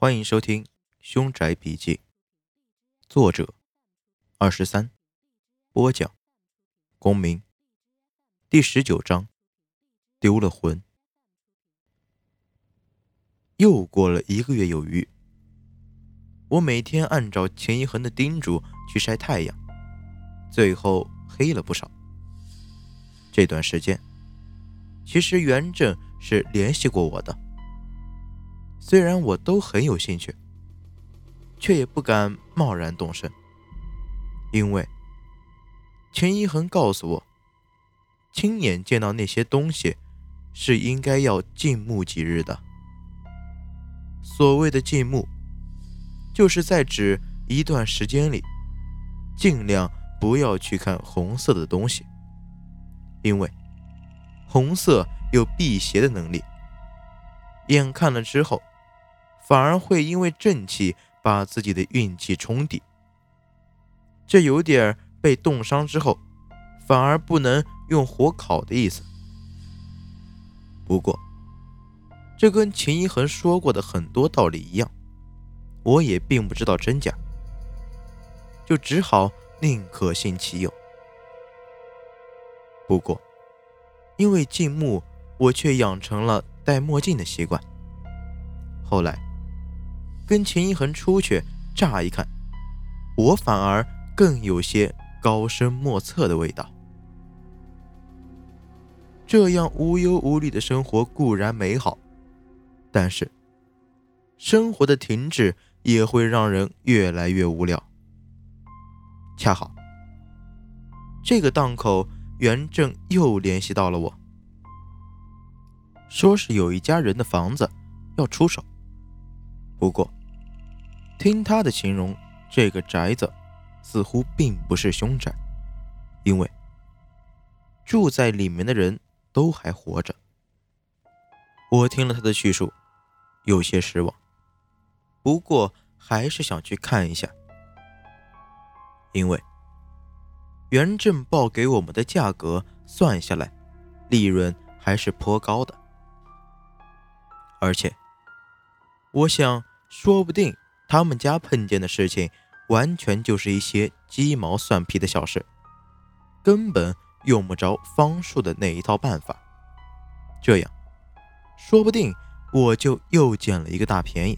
欢迎收听《凶宅笔记》，作者二十三，播讲公明。第十九章，丢了魂。又过了一个月有余，我每天按照钱一恒的叮嘱去晒太阳，最后黑了不少。这段时间，其实袁正是联系过我的。虽然我都很有兴趣，却也不敢贸然动身，因为钱一恒告诉我，亲眼见到那些东西是应该要静穆几日的。所谓的静穆，就是在指一段时间里，尽量不要去看红色的东西，因为红色有辟邪的能力，眼看了之后。反而会因为正气把自己的运气冲抵，这有点被冻伤之后反而不能用火烤的意思。不过，这跟秦一恒说过的很多道理一样，我也并不知道真假，就只好宁可信其有。不过，因为静穆，我却养成了戴墨镜的习惯。后来。跟秦一恒出去，乍一看，我反而更有些高深莫测的味道。这样无忧无虑的生活固然美好，但是生活的停滞也会让人越来越无聊。恰好这个档口，袁正又联系到了我，说是有一家人的房子要出手，不过。听他的形容，这个宅子似乎并不是凶宅，因为住在里面的人都还活着。我听了他的叙述，有些失望，不过还是想去看一下，因为袁正报给我们的价格算下来，利润还是颇高的，而且我想，说不定。他们家碰见的事情，完全就是一些鸡毛蒜皮的小事，根本用不着方术的那一套办法。这样，说不定我就又捡了一个大便宜。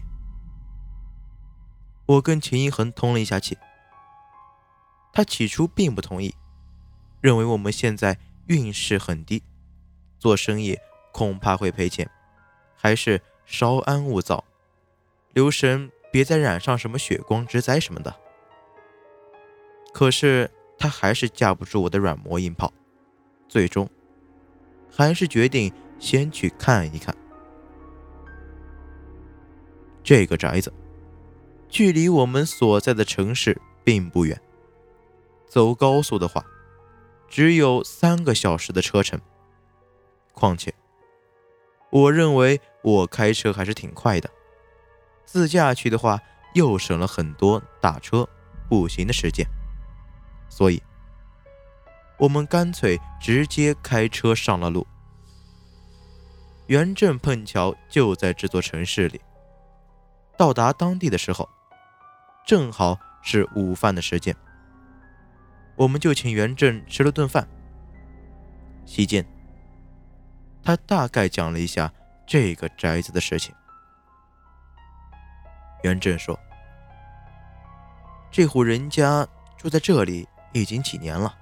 我跟秦一恒通了一下气，他起初并不同意，认为我们现在运势很低，做生意恐怕会赔钱，还是稍安勿躁，留神。别再染上什么血光之灾什么的。可是他还是架不住我的软磨硬泡，最终还是决定先去看一看这个宅子。距离我们所在的城市并不远，走高速的话只有三个小时的车程。况且，我认为我开车还是挺快的。自驾去的话，又省了很多打车、步行的时间，所以，我们干脆直接开车上了路。原镇碰巧就在这座城市里。到达当地的时候，正好是午饭的时间，我们就请袁振吃了顿饭。席间，他大概讲了一下这个宅子的事情。袁振说：“这户人家住在这里已经几年了。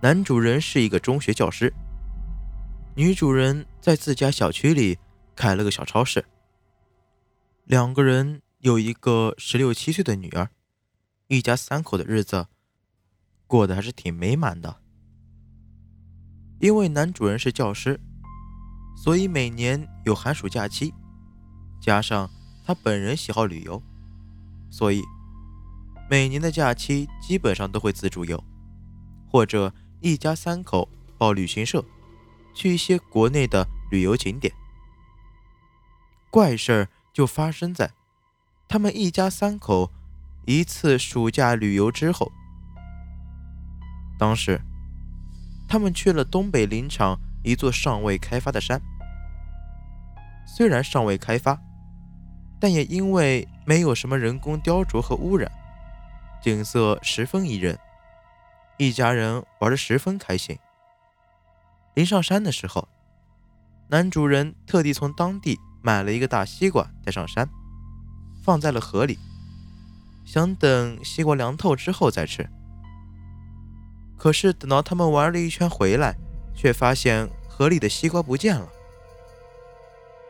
男主人是一个中学教师，女主人在自家小区里开了个小超市。两个人有一个十六七岁的女儿，一家三口的日子过得还是挺美满的。因为男主人是教师，所以每年有寒暑假期，加上……”他本人喜好旅游，所以每年的假期基本上都会自助游，或者一家三口报旅行社去一些国内的旅游景点。怪事儿就发生在他们一家三口一次暑假旅游之后。当时他们去了东北林场一座尚未开发的山，虽然尚未开发。但也因为没有什么人工雕琢和污染，景色十分宜人。一家人玩得十分开心。临上山的时候，男主人特地从当地买了一个大西瓜带上山，放在了河里，想等西瓜凉透之后再吃。可是等到他们玩了一圈回来，却发现河里的西瓜不见了。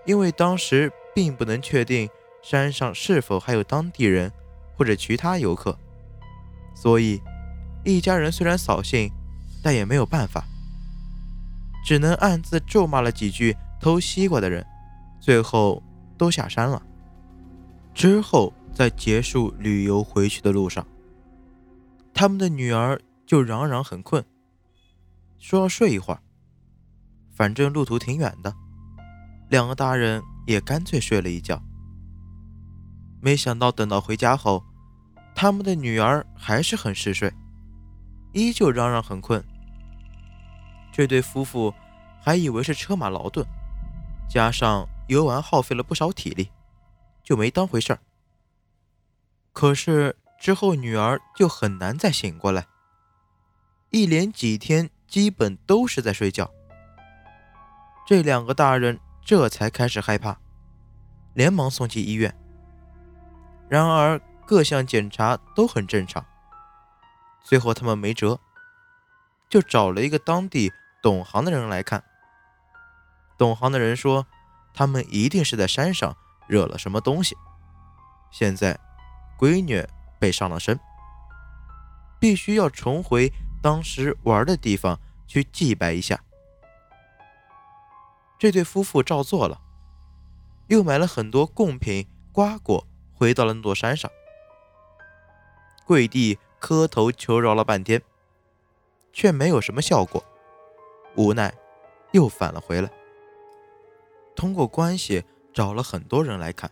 因为当时并不能确定山上是否还有当地人或者其他游客，所以。一家人虽然扫兴，但也没有办法，只能暗自咒骂了几句偷西瓜的人，最后都下山了。之后，在结束旅游回去的路上，他们的女儿就嚷嚷很困，说要睡一会儿。反正路途挺远的，两个大人也干脆睡了一觉。没想到等到回家后，他们的女儿还是很嗜睡。依旧嚷嚷很困，这对夫妇还以为是车马劳顿，加上游玩耗费了不少体力，就没当回事儿。可是之后女儿就很难再醒过来，一连几天基本都是在睡觉。这两个大人这才开始害怕，连忙送去医院。然而各项检查都很正常。最后，他们没辙，就找了一个当地懂行的人来看。懂行的人说，他们一定是在山上惹了什么东西，现在闺女被上了身，必须要重回当时玩的地方去祭拜一下。这对夫妇照做了，又买了很多贡品、瓜果，回到了那座山上，跪地。磕头求饶了半天，却没有什么效果，无奈又返了回来。通过关系找了很多人来看，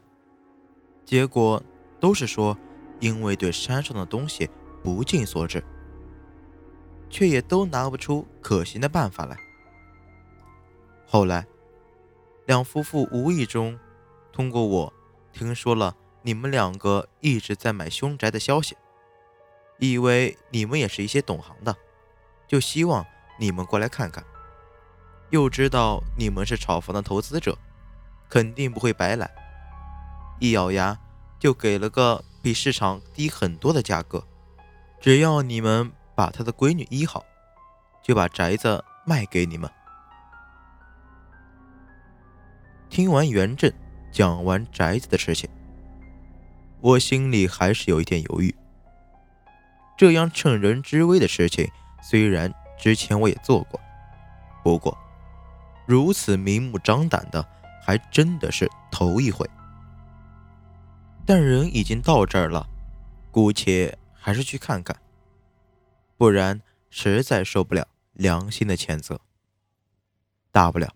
结果都是说因为对山上的东西不敬所致，却也都拿不出可行的办法来。后来，两夫妇无意中通过我听说了你们两个一直在买凶宅的消息。以为你们也是一些懂行的，就希望你们过来看看。又知道你们是炒房的投资者，肯定不会白来。一咬牙，就给了个比市场低很多的价格，只要你们把他的闺女医好，就把宅子卖给你们。听完袁振讲完宅子的事情，我心里还是有一点犹豫。这样趁人之危的事情，虽然之前我也做过，不过如此明目张胆的，还真的是头一回。但人已经到这儿了，姑且还是去看看，不然实在受不了良心的谴责。大不了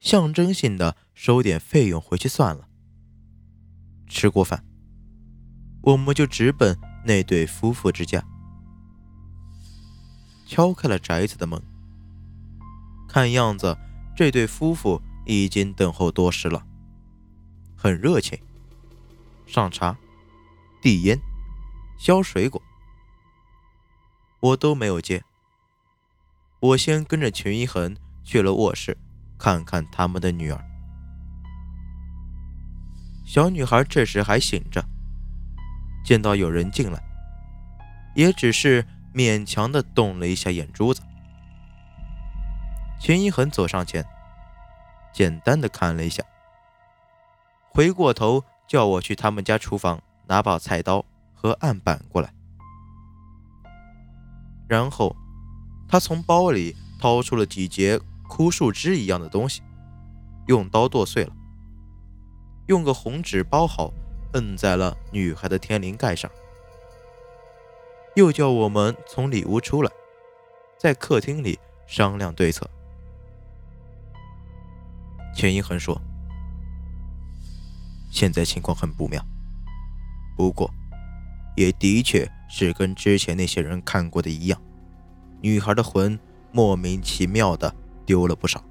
象征性的收点费用回去算了。吃过饭，我们就直奔。那对夫妇之家敲开了宅子的门，看样子这对夫妇已经等候多时了，很热情，上茶、递烟、削水果，我都没有接。我先跟着秦一恒去了卧室，看看他们的女儿。小女孩这时还醒着。见到有人进来，也只是勉强的动了一下眼珠子。秦一恒走上前，简单的看了一下，回过头叫我去他们家厨房拿把菜刀和案板过来。然后，他从包里掏出了几节枯树枝一样的东西，用刀剁碎了，用个红纸包好。摁在了女孩的天灵盖上，又叫我们从里屋出来，在客厅里商量对策。钱一恒说：“现在情况很不妙，不过也的确是跟之前那些人看过的一样，女孩的魂莫名其妙的丢了不少。”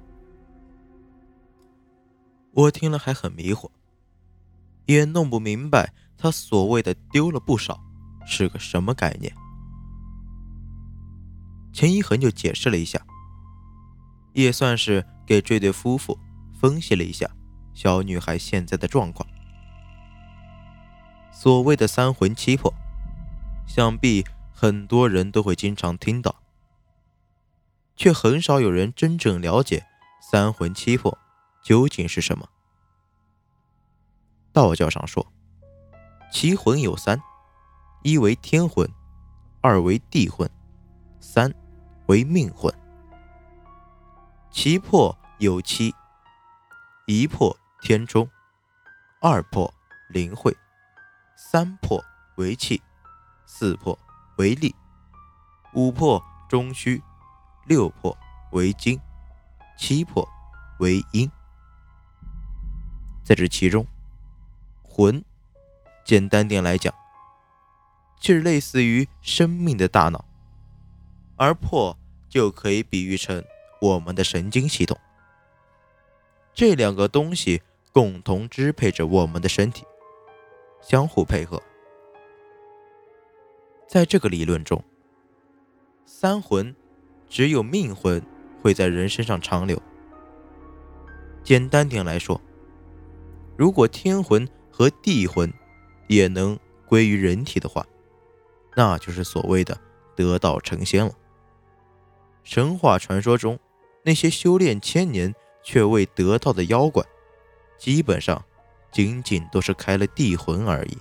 我听了还很迷惑。也弄不明白他所谓的丢了不少是个什么概念。钱一恒就解释了一下，也算是给这对夫妇分析了一下小女孩现在的状况。所谓的三魂七魄，想必很多人都会经常听到，却很少有人真正了解三魂七魄究竟是什么。道教上说，七魂有三：一为天魂，二为地魂，三为命魂。七魄有七：一魄天中，二魄灵慧，三魄为气，四魄为力，五魄中虚，六魄为精，七魄为阴。在这其中。魂，简单点来讲，就是类似于生命的大脑，而魄就可以比喻成我们的神经系统。这两个东西共同支配着我们的身体，相互配合。在这个理论中，三魂只有命魂会在人身上长留。简单点来说，如果天魂。和地魂也能归于人体的话，那就是所谓的得道成仙了。神话传说中，那些修炼千年却未得道的妖怪，基本上仅仅都是开了地魂而已。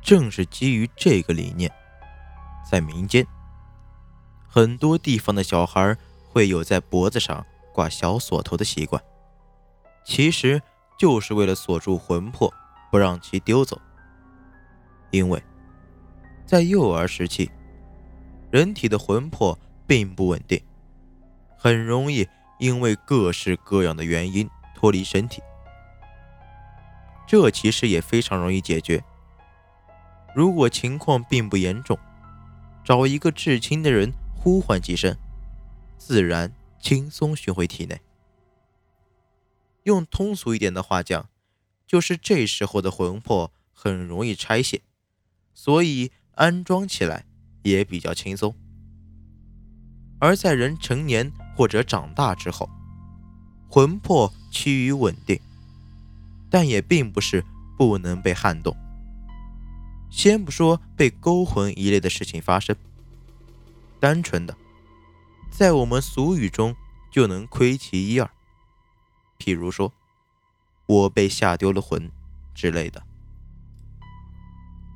正是基于这个理念，在民间，很多地方的小孩会有在脖子上挂小锁头的习惯。其实。就是为了锁住魂魄，不让其丢走。因为，在幼儿时期，人体的魂魄并不稳定，很容易因为各式各样的原因脱离身体。这其实也非常容易解决。如果情况并不严重，找一个至亲的人呼唤几声，自然轻松寻回体内。用通俗一点的话讲，就是这时候的魂魄很容易拆卸，所以安装起来也比较轻松。而在人成年或者长大之后，魂魄趋于稳定，但也并不是不能被撼动。先不说被勾魂一类的事情发生，单纯的，在我们俗语中就能窥其一二。譬如说，我被吓丢了魂之类的。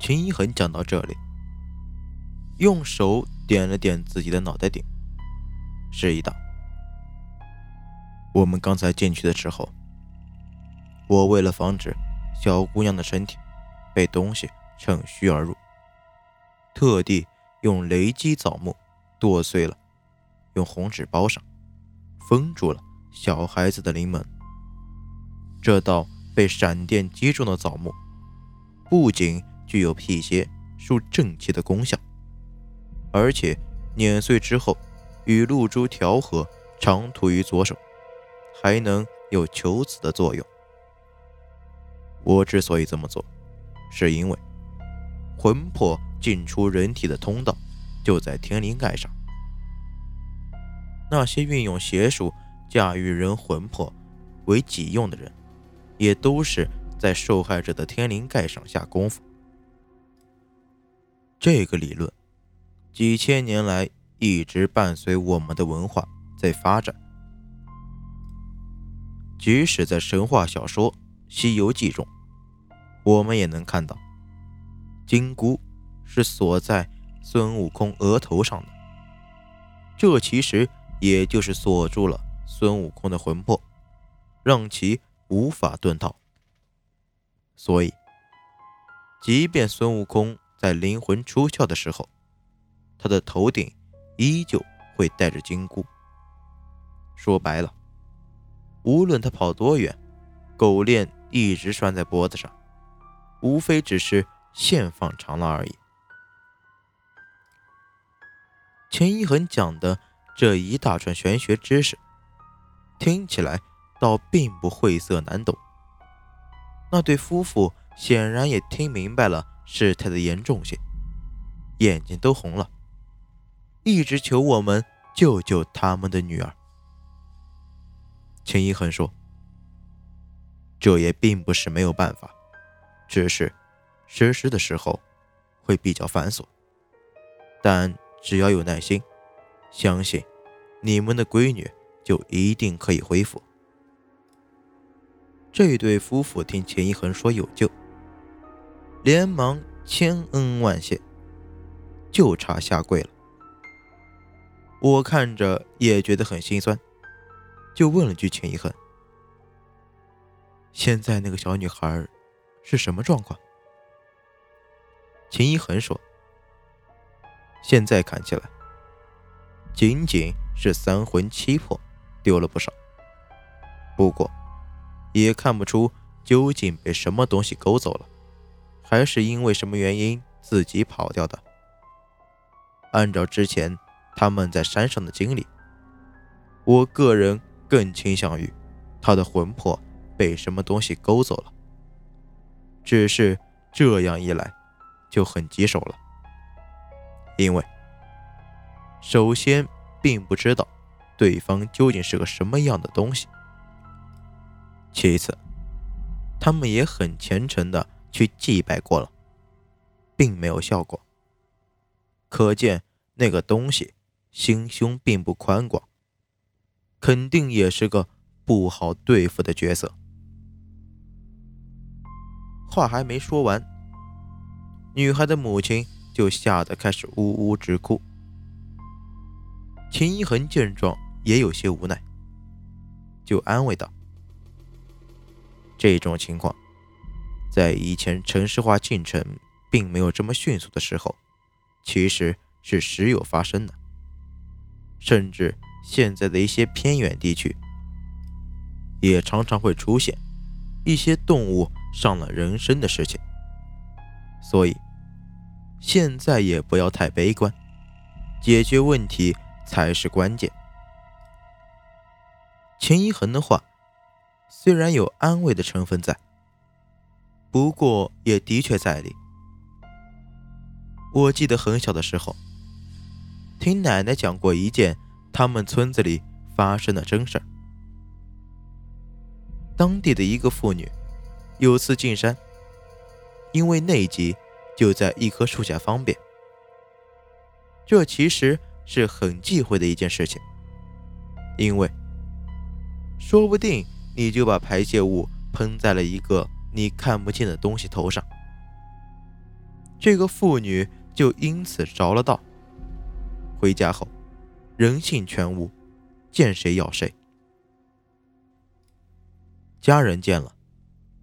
秦一恒讲到这里，用手点了点自己的脑袋顶，示意道：“我们刚才进去的时候，我为了防止小姑娘的身体被东西趁虚而入，特地用雷击枣木剁碎了，用红纸包上，封住了小孩子的灵门。”这道被闪电击中的枣木，不仅具有辟邪、树正气的功效，而且碾碎之后与露珠调和，长涂于左手，还能有求子的作用。我之所以这么做，是因为魂魄进出人体的通道就在天灵盖上，那些运用邪术驾驭人魂魄为己用的人。也都是在受害者的天灵盖上下功夫。这个理论几千年来一直伴随我们的文化在发展，即使在神话小说《西游记》中，我们也能看到金箍是锁在孙悟空额头上的，这其实也就是锁住了孙悟空的魂魄，让其。无法遁逃，所以，即便孙悟空在灵魂出窍的时候，他的头顶依旧会带着金箍。说白了，无论他跑多远，狗链一直拴在脖子上，无非只是线放长了而已。秦一恒讲的这一大串玄学知识，听起来。倒并不晦涩难懂，那对夫妇显然也听明白了事态的严重性，眼睛都红了，一直求我们救救他们的女儿。秦一恒说：“这也并不是没有办法，只是实施的时候会比较繁琐，但只要有耐心，相信你们的闺女就一定可以恢复。”这对夫妇听钱一恒说有救，连忙千恩万谢，就差下跪了。我看着也觉得很心酸，就问了句钱一恒：“现在那个小女孩是什么状况？”秦一恒说：“现在看起来，仅仅是三魂七魄丢了不少，不过……”也看不出究竟被什么东西勾走了，还是因为什么原因自己跑掉的。按照之前他们在山上的经历，我个人更倾向于他的魂魄被什么东西勾走了。只是这样一来就很棘手了，因为首先并不知道对方究竟是个什么样的东西。其次，他们也很虔诚的去祭拜过了，并没有效果。可见那个东西心胸并不宽广，肯定也是个不好对付的角色。话还没说完，女孩的母亲就吓得开始呜呜直哭。秦一恒见状也有些无奈，就安慰道。这种情况，在以前城市化进程并没有这么迅速的时候，其实是时有发生的。甚至现在的一些偏远地区，也常常会出现一些动物上了人身的事情。所以，现在也不要太悲观，解决问题才是关键。钱一恒的话。虽然有安慰的成分在，不过也的确在理。我记得很小的时候，听奶奶讲过一件他们村子里发生的真事儿。当地的一个妇女有次进山，因为内急，就在一棵树下方便。这其实是很忌讳的一件事情，因为说不定。你就把排泄物喷在了一个你看不见的东西头上，这个妇女就因此着了道。回家后，人性全无，见谁咬谁。家人见了，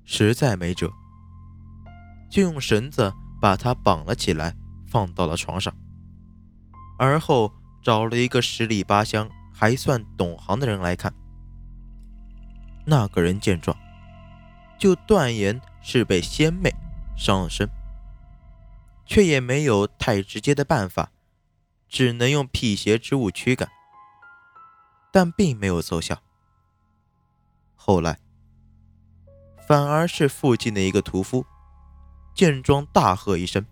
实在没辙，就用绳子把他绑了起来，放到了床上，而后找了一个十里八乡还算懂行的人来看。那个人见状，就断言是被仙妹伤了身，却也没有太直接的办法，只能用辟邪之物驱赶，但并没有奏效。后来，反而是附近的一个屠夫见状大喝一声，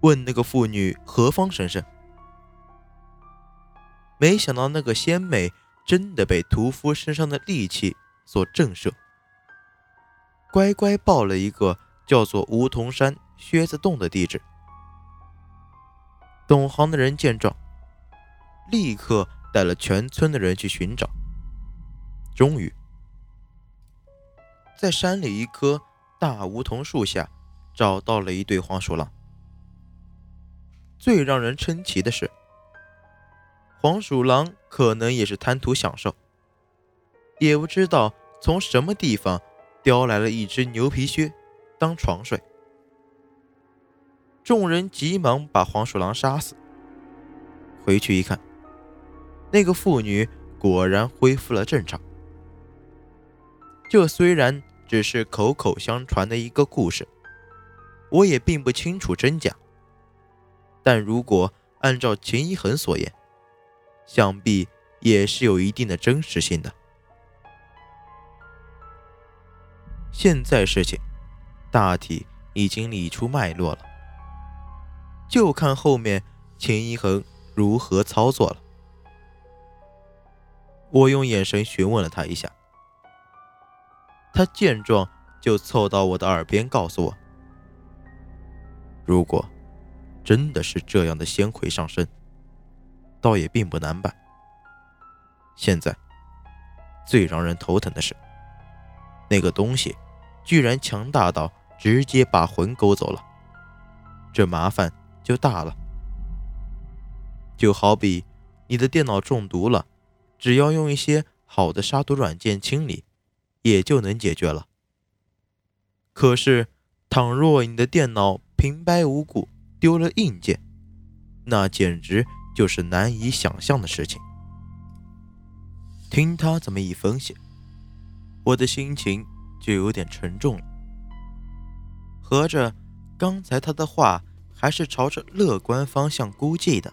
问那个妇女何方神圣，没想到那个仙美。真的被屠夫身上的戾气所震慑，乖乖报了一个叫做梧桐山靴子洞的地址。懂行的人见状，立刻带了全村的人去寻找。终于，在山里一棵大梧桐树下找到了一对黄鼠狼。最让人称奇的是。黄鼠狼可能也是贪图享受，也不知道从什么地方叼来了一只牛皮靴当床睡。众人急忙把黄鼠狼杀死。回去一看，那个妇女果然恢复了正常。这虽然只是口口相传的一个故事，我也并不清楚真假。但如果按照秦一恒所言，想必也是有一定的真实性的。现在事情大体已经理出脉络了，就看后面秦一恒如何操作了。我用眼神询问了他一下，他见状就凑到我的耳边告诉我：“如果真的是这样的仙魁上身，倒也并不难办。现在最让人头疼的是，那个东西居然强大到直接把魂勾走了，这麻烦就大了。就好比你的电脑中毒了。”只要用一些好的杀毒软件清理，也就能解决了。可是，倘若你的电脑平白无故丢了硬件，那简直就是难以想象的事情。听他这么一分析，我的心情就有点沉重了。合着刚才他的话还是朝着乐观方向估计的，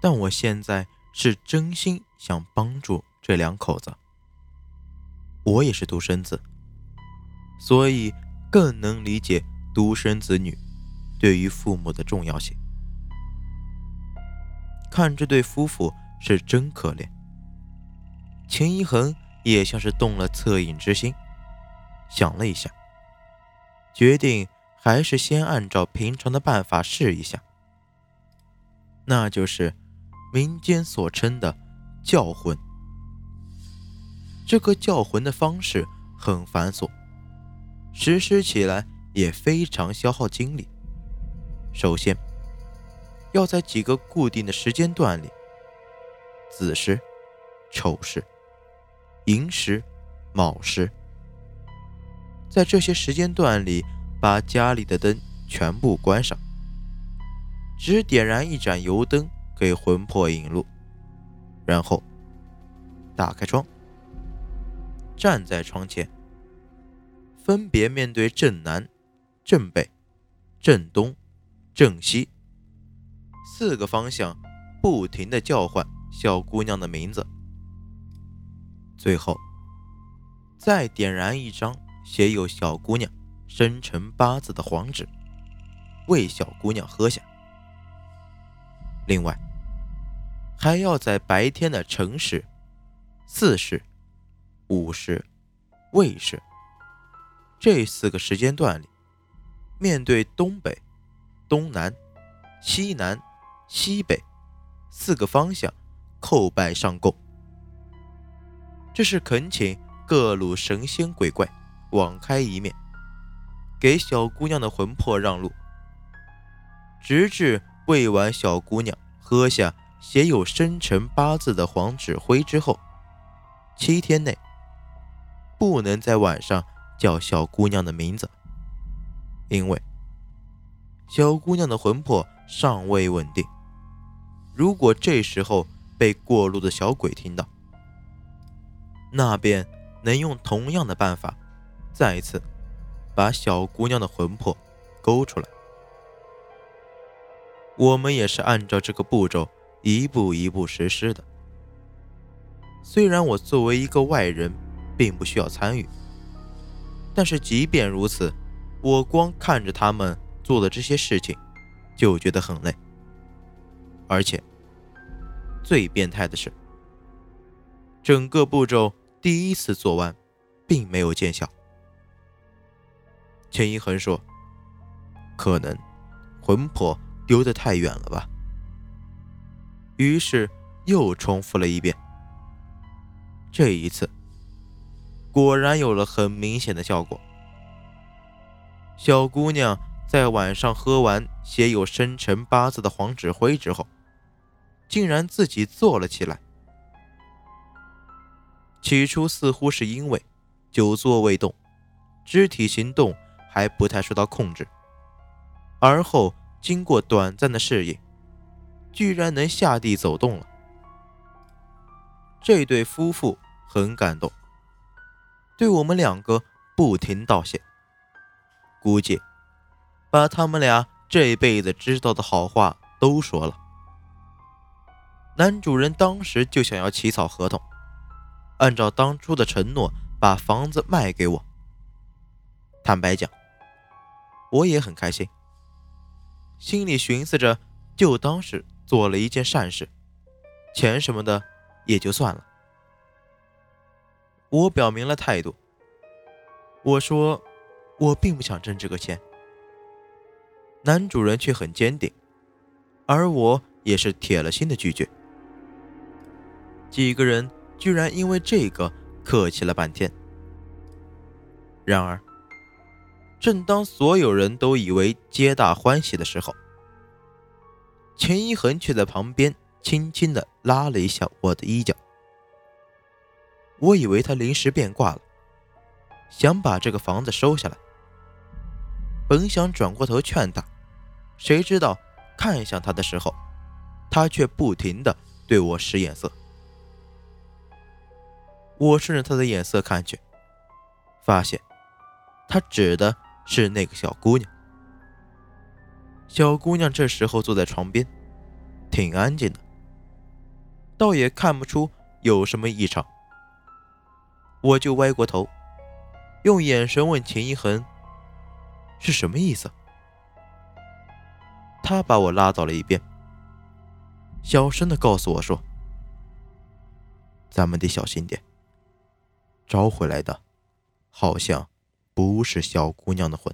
但我现在。是真心想帮助这两口子。我也是独生子，所以更能理解独生子女对于父母的重要性。看这对夫妇是真可怜。秦一恒也像是动了恻隐之心，想了一下，决定还是先按照平常的办法试一下，那就是。民间所称的教魂，这个叫魂的方式很繁琐，实施起来也非常消耗精力。首先，要在几个固定的时间段里，子时、丑时、寅时、卯时，在这些时间段里，把家里的灯全部关上，只点燃一盏油灯。给魂魄引路，然后打开窗，站在窗前，分别面对正南、正北、正东、正西四个方向，不停的叫唤小姑娘的名字。最后，再点燃一张写有小姑娘生辰八字的黄纸，为小姑娘喝下。另外。还要在白天的辰时、巳时、午时、未时这四个时间段里，面对东北、东南、西南、西北四个方向叩拜上供，这是恳请各路神仙鬼怪网开一面，给小姑娘的魂魄让路，直至喂完小姑娘喝下。写有生辰八字的黄纸灰之后，七天内不能在晚上叫小姑娘的名字，因为小姑娘的魂魄尚未稳定。如果这时候被过路的小鬼听到，那便能用同样的办法，再一次把小姑娘的魂魄勾出来。我们也是按照这个步骤。一步一步实施的。虽然我作为一个外人，并不需要参与，但是即便如此，我光看着他们做的这些事情，就觉得很累。而且，最变态的是，整个步骤第一次做完，并没有见效。钱一恒说：“可能魂魄丢得太远了吧。”于是又重复了一遍。这一次，果然有了很明显的效果。小姑娘在晚上喝完写有生辰八字的黄纸灰之后，竟然自己坐了起来。起初似乎是因为久坐未动，肢体行动还不太受到控制，而后经过短暂的适应。居然能下地走动了，这对夫妇很感动，对我们两个不停道谢。估计把他们俩这辈子知道的好话都说了。男主人当时就想要起草合同，按照当初的承诺把房子卖给我。坦白讲，我也很开心，心里寻思着，就当是做了一件善事，钱什么的也就算了。我表明了态度，我说我并不想挣这个钱。男主人却很坚定，而我也是铁了心的拒绝。几个人居然因为这个客气了半天。然而，正当所有人都以为皆大欢喜的时候，钱一恒却在旁边轻轻的拉了一下我的衣角。我以为他临时变卦了，想把这个房子收下来。本想转过头劝他。谁知道，看向他的时候，他却不停的对我使眼色。我顺着他的眼色看去，发现他指的是那个小姑娘。小姑娘这时候坐在床边，挺安静的，倒也看不出有什么异常。我就歪过头，用眼神问秦一恒：“是什么意思？”他把我拉到了一边，小声的告诉我说：“咱们得小心点。招回来的，好像不是小姑娘的魂。”